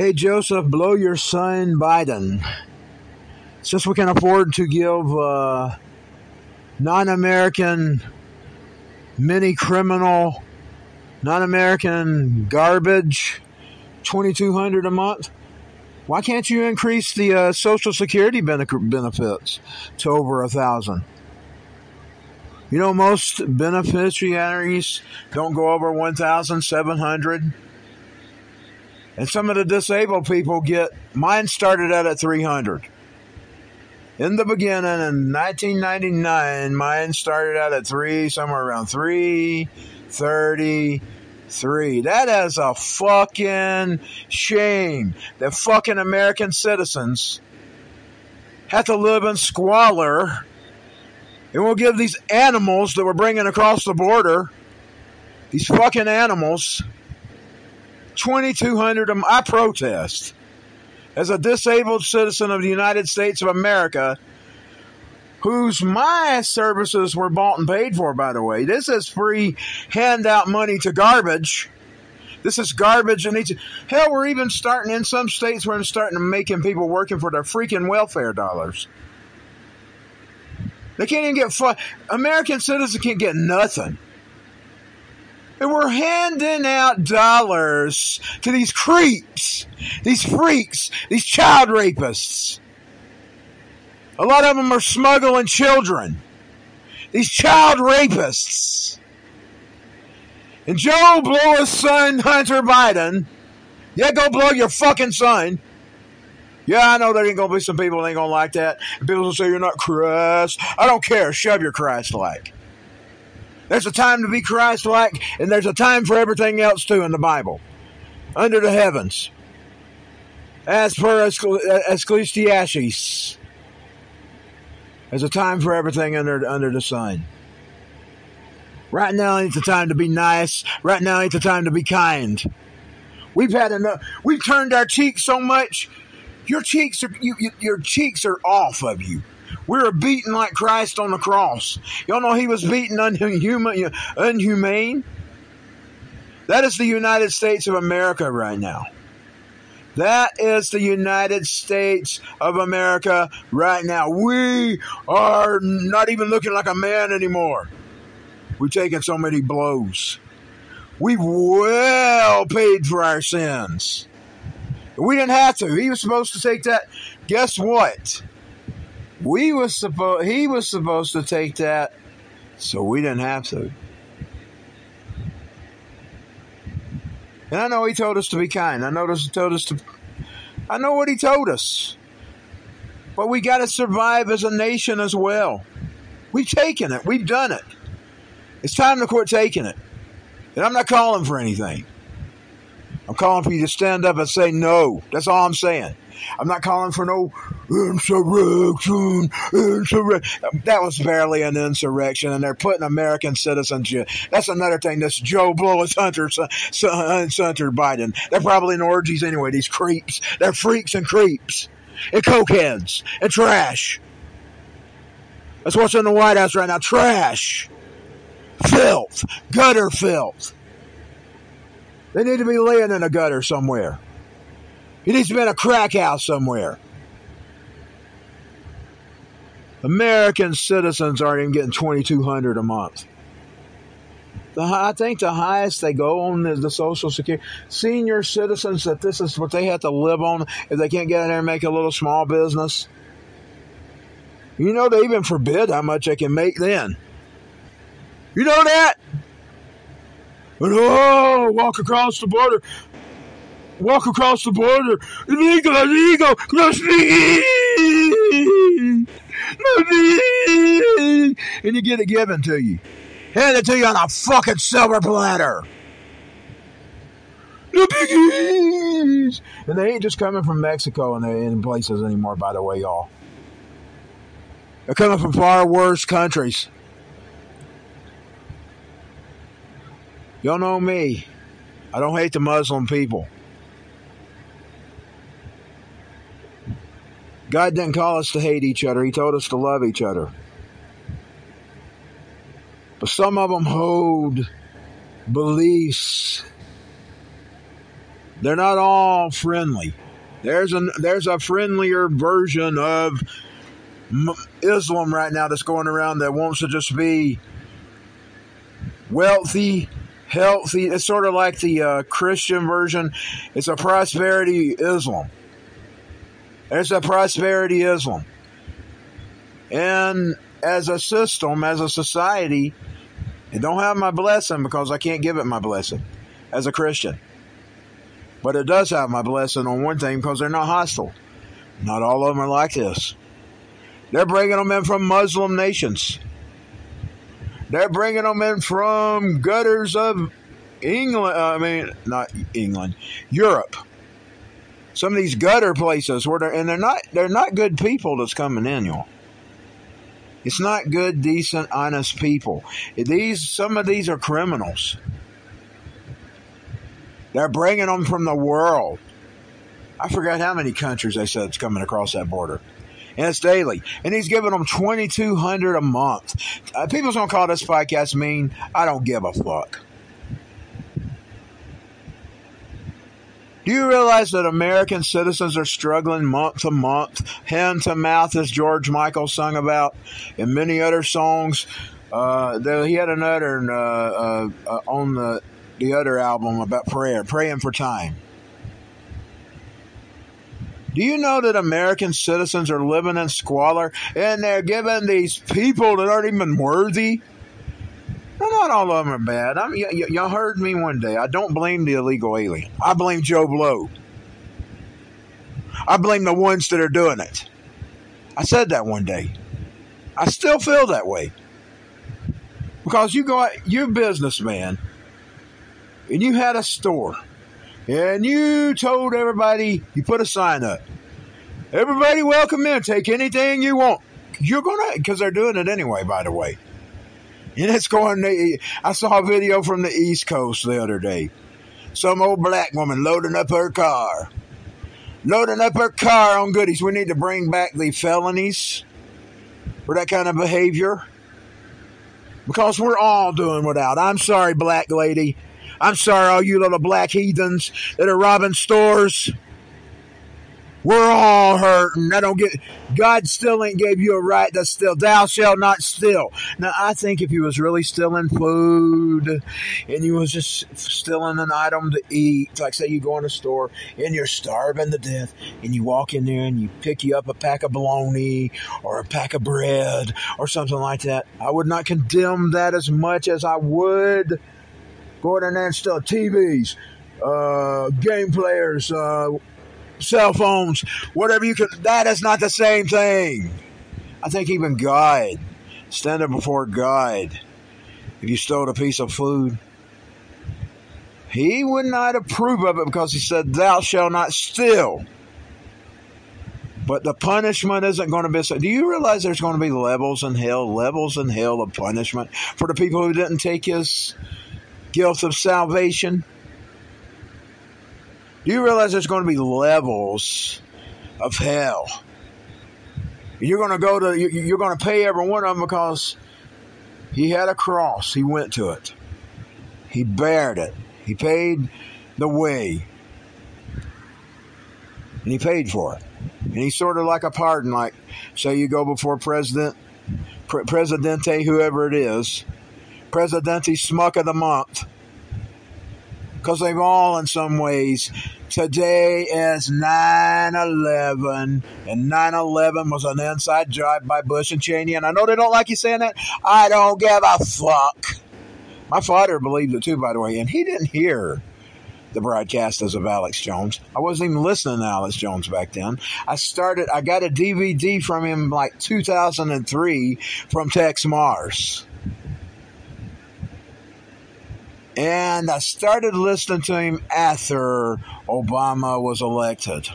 Hey, Joseph, blow your son Biden. Since we can afford to give uh, non American mini criminal, non American garbage 2200 a month, why can't you increase the uh, Social Security benefits to over a thousand? You know, most beneficiaries don't go over 1,700. And some of the disabled people get, mine started out at 300. In the beginning, in 1999, mine started out at three, somewhere around 333. That is a fucking shame that fucking American citizens have to live in squalor and we'll give these animals that we're bringing across the border, these fucking animals, 2,200 of them. I protest. As a disabled citizen of the United States of America, whose my services were bought and paid for, by the way. This is free handout money to garbage. This is garbage and each hell we're even starting in some states we're starting to making people working for their freaking welfare dollars. They can't even get fun. American citizens can't get nothing. And we're handing out dollars to these creeps, these freaks, these child rapists. A lot of them are smuggling children. These child rapists. And Joe blow his son, Hunter Biden. Yeah, go blow your fucking son. Yeah, I know there ain't gonna be some people that ain't gonna like that. People will say you're not Christ. I don't care. Shove your Christ like. There's a time to be Christ like, and there's a time for everything else too in the Bible. Under the heavens. As per Ecclesiastes. There's a time for everything under under the sun. Right now ain't the time to be nice. Right now ain't the time to be kind. We've had enough. We've turned our cheeks so much your cheeks are you, you, your cheeks are off of you. We are beaten like Christ on the cross. Y'all know he was beaten unhuman, unhumane. That is the United States of America right now. That is the United States of America right now. We are not even looking like a man anymore. We've taken so many blows. We've well paid for our sins. We didn't have to. He was supposed to take that. Guess what? We was supposed. He was supposed to take that, so we didn't have to. And I know he told us to be kind. I know he told us to. I know what he told us. But we got to survive as a nation as well. We've taken it. We've done it. It's time to quit taking it. And I'm not calling for anything. I'm calling for you to stand up and say no. That's all I'm saying. I'm not calling for no insurrection, insurrection. That was barely an insurrection, and they're putting American citizens. That's another thing. This Joe Blow is Hunter, Hunter Biden. They're probably in orgies anyway. These creeps. They're freaks and creeps, and cokeheads and trash. That's what's in the White House right now. Trash, filth, gutter filth. They need to be laying in a gutter somewhere. He needs to be in a crack house somewhere. American citizens aren't even getting twenty two hundred a month. The, I think the highest they go on is the Social Security. Senior citizens that this is what they have to live on if they can't get in there and make a little small business. You know they even forbid how much they can make then. You know that? And oh, walk across the border. Walk across the border. Illegal, illegal. And you get it given to you. Hand it to you on a fucking silver platter. The biggies! And they ain't just coming from Mexico and they in places anymore, by the way, y'all. They're coming from far worse countries. Y'all know me. I don't hate the Muslim people. God didn't call us to hate each other, He told us to love each other. But some of them hold beliefs They're not all friendly. There's a there's a friendlier version of Islam right now that's going around that wants to just be wealthy, healthy. It's sort of like the uh, Christian version. It's a prosperity Islam. It's a prosperity Islam. And as a system, as a society, it don't have my blessing because I can't give it my blessing as a Christian. But it does have my blessing on one thing because they're not hostile. Not all of them are like this. They're bringing them in from Muslim nations. They're bringing them in from gutters of England. I mean, not England, Europe. Some of these gutter places where they're, and they're not they're not good people that's coming in, y'all. It's not good, decent, honest people. These some of these are criminals. They're bringing them from the world. I forgot how many countries they said it's coming across that border. And it's daily. And he's giving them 2200 a month. Uh, people's going to call this podcast mean. I don't give a fuck. Do you realize that American citizens are struggling month to month, hand to mouth, as George Michael sung about, and many other songs? Uh, he had another uh, uh, uh, on the the other album about prayer, praying for time. Do you know that American citizens are living in squalor and they're giving these people that aren't even worthy? Not all of them are bad. I mean, y- y- y'all heard me one day. I don't blame the illegal alien. I blame Joe Blow. I blame the ones that are doing it. I said that one day. I still feel that way. Because you go, out, you're a businessman and you had a store and you told everybody, you put a sign up. Everybody welcome in. Take anything you want. You're to, because they're doing it anyway, by the way. And it's going, I saw a video from the East Coast the other day. Some old black woman loading up her car. Loading up her car on goodies. We need to bring back the felonies for that kind of behavior. Because we're all doing without. I'm sorry, black lady. I'm sorry, all you little black heathens that are robbing stores. We're all hurting. I don't get. God still ain't gave you a right to steal. Thou shalt not steal. Now, I think if he was really stealing food, and he was just stealing an item to eat, like say you go in a store and you're starving to death, and you walk in there and you pick you up a pack of bologna or a pack of bread or something like that, I would not condemn that as much as I would going in there and steal TVs, uh, game players, uh, cell phones, whatever you can. That is not the same thing. I think even God, standing before God, if you stole a piece of food, he would not approve of it because he said, Thou shalt not steal. But the punishment isn't going to be so. Do you realize there's going to be levels in hell, levels in hell of punishment for the people who didn't take his guilt of salvation? Do you realize there's going to be levels of hell? You're going to go to, you're going to pay every one of them because he had a cross. He went to it. He bared it. He paid the way. And he paid for it. And he's sort of like a pardon, like, say you go before President, Pre- Presidente, whoever it is, Presidente Smuck of the Month because they've all, in some ways, today is 9 11, and 9 11 was an inside job by Bush and Cheney. And I know they don't like you saying that. I don't give a fuck. My father believed it too, by the way, and he didn't hear the broadcasters of Alex Jones. I wasn't even listening to Alex Jones back then. I started, I got a DVD from him like 2003 from Texe Marrs. And I started listening to him after Obama was elected.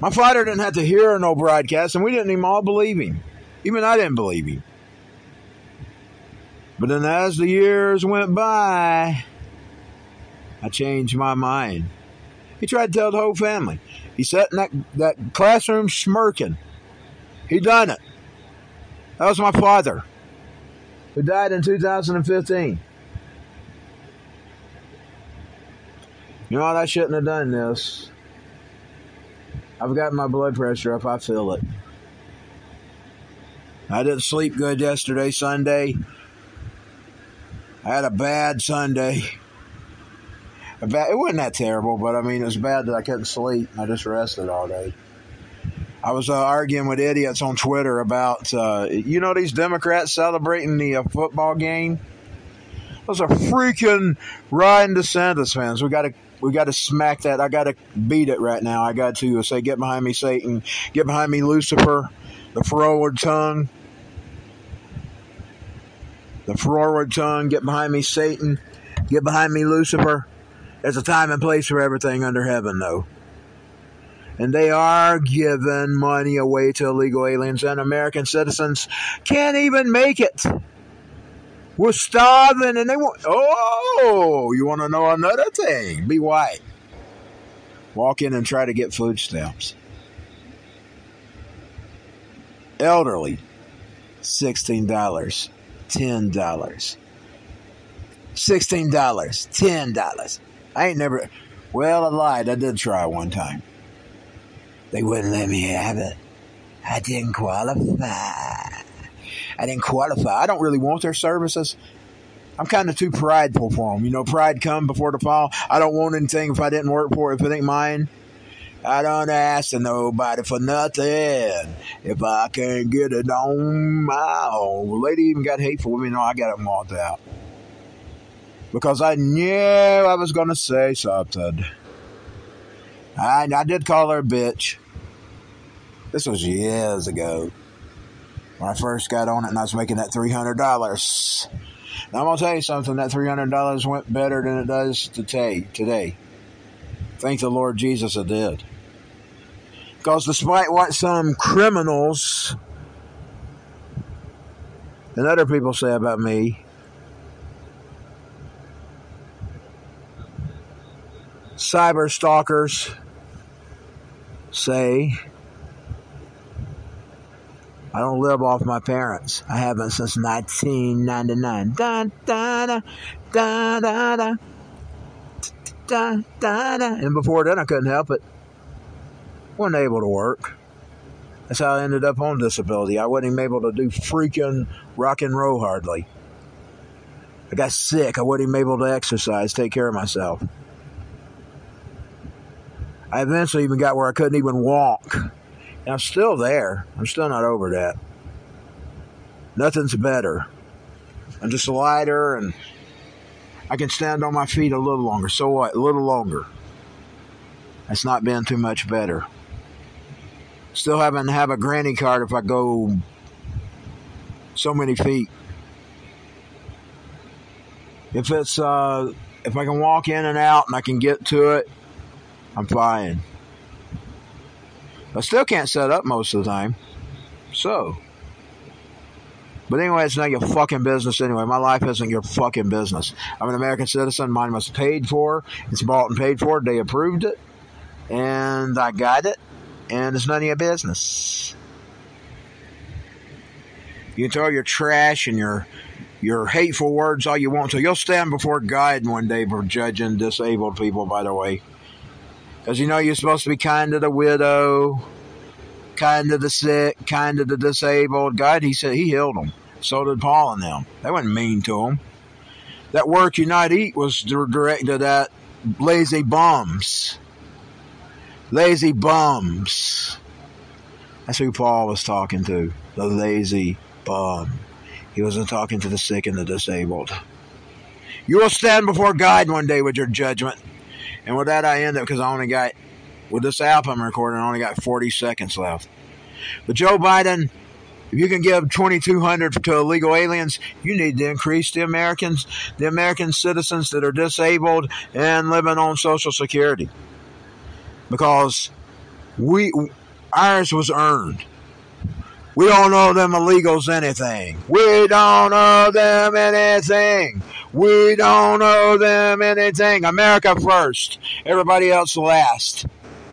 My father didn't have to hear no broadcast, and we didn't even all believe him. Even I didn't believe him. But then as the years went by, I changed my mind. He tried to tell the whole family. He sat in that, that classroom smirking. He done it. That was my father who died in 2015. You know what? I shouldn't have done this. I've got my blood pressure up. I feel it. I didn't sleep good yesterday, Sunday. I had a bad Sunday. A bad, it wasn't that terrible, but I mean, it was bad that I couldn't sleep. I just rested all day. I was uh, arguing with idiots on Twitter about, uh, you know, these Democrats celebrating the uh, football game. Those are freaking Ryan DeSantis fans. We got to we got to smack that. I got to beat it right now. I got to say, get behind me, Satan. Get behind me, Lucifer. The forward tongue. The forward tongue. Get behind me, Satan. Get behind me, Lucifer. There's a time and place for everything under heaven, though. And they are giving money away to illegal aliens, and American citizens can't even make it. We're starving, and they want. Oh, you want to know another thing? Be white. Walk in and try to get food stamps. Elderly, $16, $10. $16, $10. I ain't never. Well, I lied. I did try one time. They wouldn't let me have it. I didn't qualify. I didn't qualify. I don't really want their services. I'm kind of too prideful for them. You know, pride come before the fall. I don't want anything if I didn't work for it, if it ain't mine. I don't ask nobody for nothing. If I can't get it on my own. The lady even got hateful with me. No, I got it walked out. Because I knew I was going to say something. I, I did call her a bitch. This was years ago when I first got on it and I was making that $300. Now, I'm going to tell you something that $300 went better than it does today. today. Thank the Lord Jesus it did. Because despite what some criminals and other people say about me, cyber stalkers say I don't live off my parents. I haven't since 1999. Da, da, da, da, da, da. Da, da, da. And before then, I couldn't help it. Wasn't able to work. That's how I ended up on disability. I wasn't even able to do freaking rock and roll hardly. I got sick. I wasn't even able to exercise, take care of myself. I eventually even got where I couldn't even walk. And I'm still there. I'm still not over that. Nothing's better. I'm just lighter and I can stand on my feet a little longer. So what? A little longer. That's not been too much better. Still having to have a granny card if I go so many feet. If it's uh, if I can walk in and out and I can get to it, I'm fine. I still can't set up most of the time. So. But anyway, it's not your fucking business anyway. My life isn't your fucking business. I'm an American citizen. Mine was paid for. It's bought and paid for. They approved it. And I got it. And it's none of your business. You can throw your trash and your your hateful words all you want to. You'll stand before God one day for judging disabled people, by the way. Because you know you're supposed to be kind to the widow, kind to the sick, kind to the disabled. God, he said he healed them. So did Paul and them. They weren't mean to them. That work you not eat was directed at lazy bums. Lazy bums. That's who Paul was talking to. The lazy bum. He wasn't talking to the sick and the disabled. You will stand before God one day with your judgment. And with that, I end up because I only got, with this album recording, I only got 40 seconds left. But Joe Biden, if you can give 2,200 to illegal aliens, you need to increase the Americans, the American citizens that are disabled and living on Social Security. Because we, ours was earned. We don't owe them illegals anything. We don't owe them anything. We don't owe them anything. America first. Everybody else last.